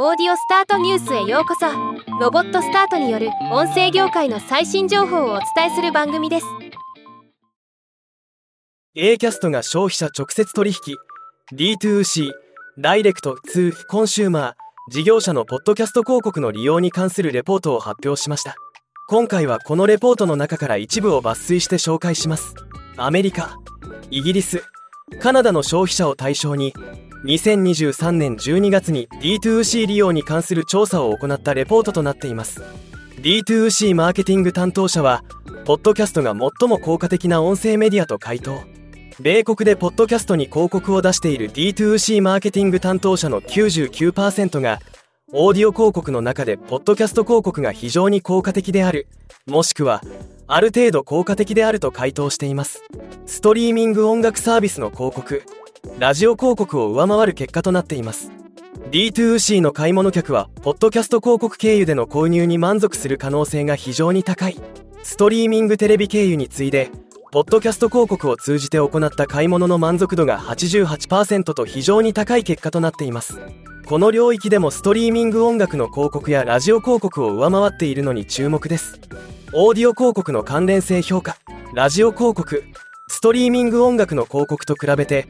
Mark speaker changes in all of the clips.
Speaker 1: オーディオスタートニュースへようこそ。ロボットスタートによる音声業界の最新情報をお伝えする番組です。
Speaker 2: A キャストが消費者直接取引。D2C ダイレクト2コンシューマー事業者のポッドキャスト広告の利用に関するレポートを発表しました。今回はこのレポートの中から一部を抜粋して紹介します。アメリカイギリスカナダの消費者を対象に2023年12月に D2C 利用に関する調査を行ったレポートとなっています。D2C マーケティング担当者はポッドキャストが最も効果的な音声メディアと回答。米国でポッドキャストに広告を出している D2C マーケティング担当者の99%がオーディオ広告の中でポッドキャスト広告が非常に効果的であるもしくはある程度効果的であると回答しています。ストリーミング音楽サービスの広告。ラジオ広告を上回る結果となっています。D2C の買い物客はポッドキャスト広告経由での購入に満足する可能性が非常に高い。ストリーミングテレビ経由に次いでポッドキャスト広告を通じて行った買い物の満足度が88%と非常に高い結果となっています。この領域でもストリーミング音楽の広告やラジオ広告を上回っているのに注目です。オーディオ広告の関連性評価。ラジオ広告。ストリーミング音楽の広告と比べて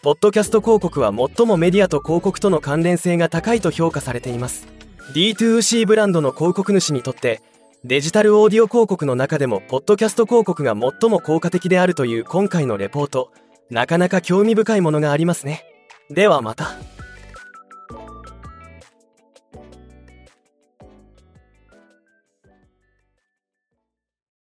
Speaker 2: ポッドキャスト広告は最もメディアと広告との関連性が高いと評価されています。D2C ブランドの広告主にとってデジタルオーディオ広告の中でもポッドキャスト広告が最も効果的であるという今回のレポートなかなか興味深いものがありますね。ではまた。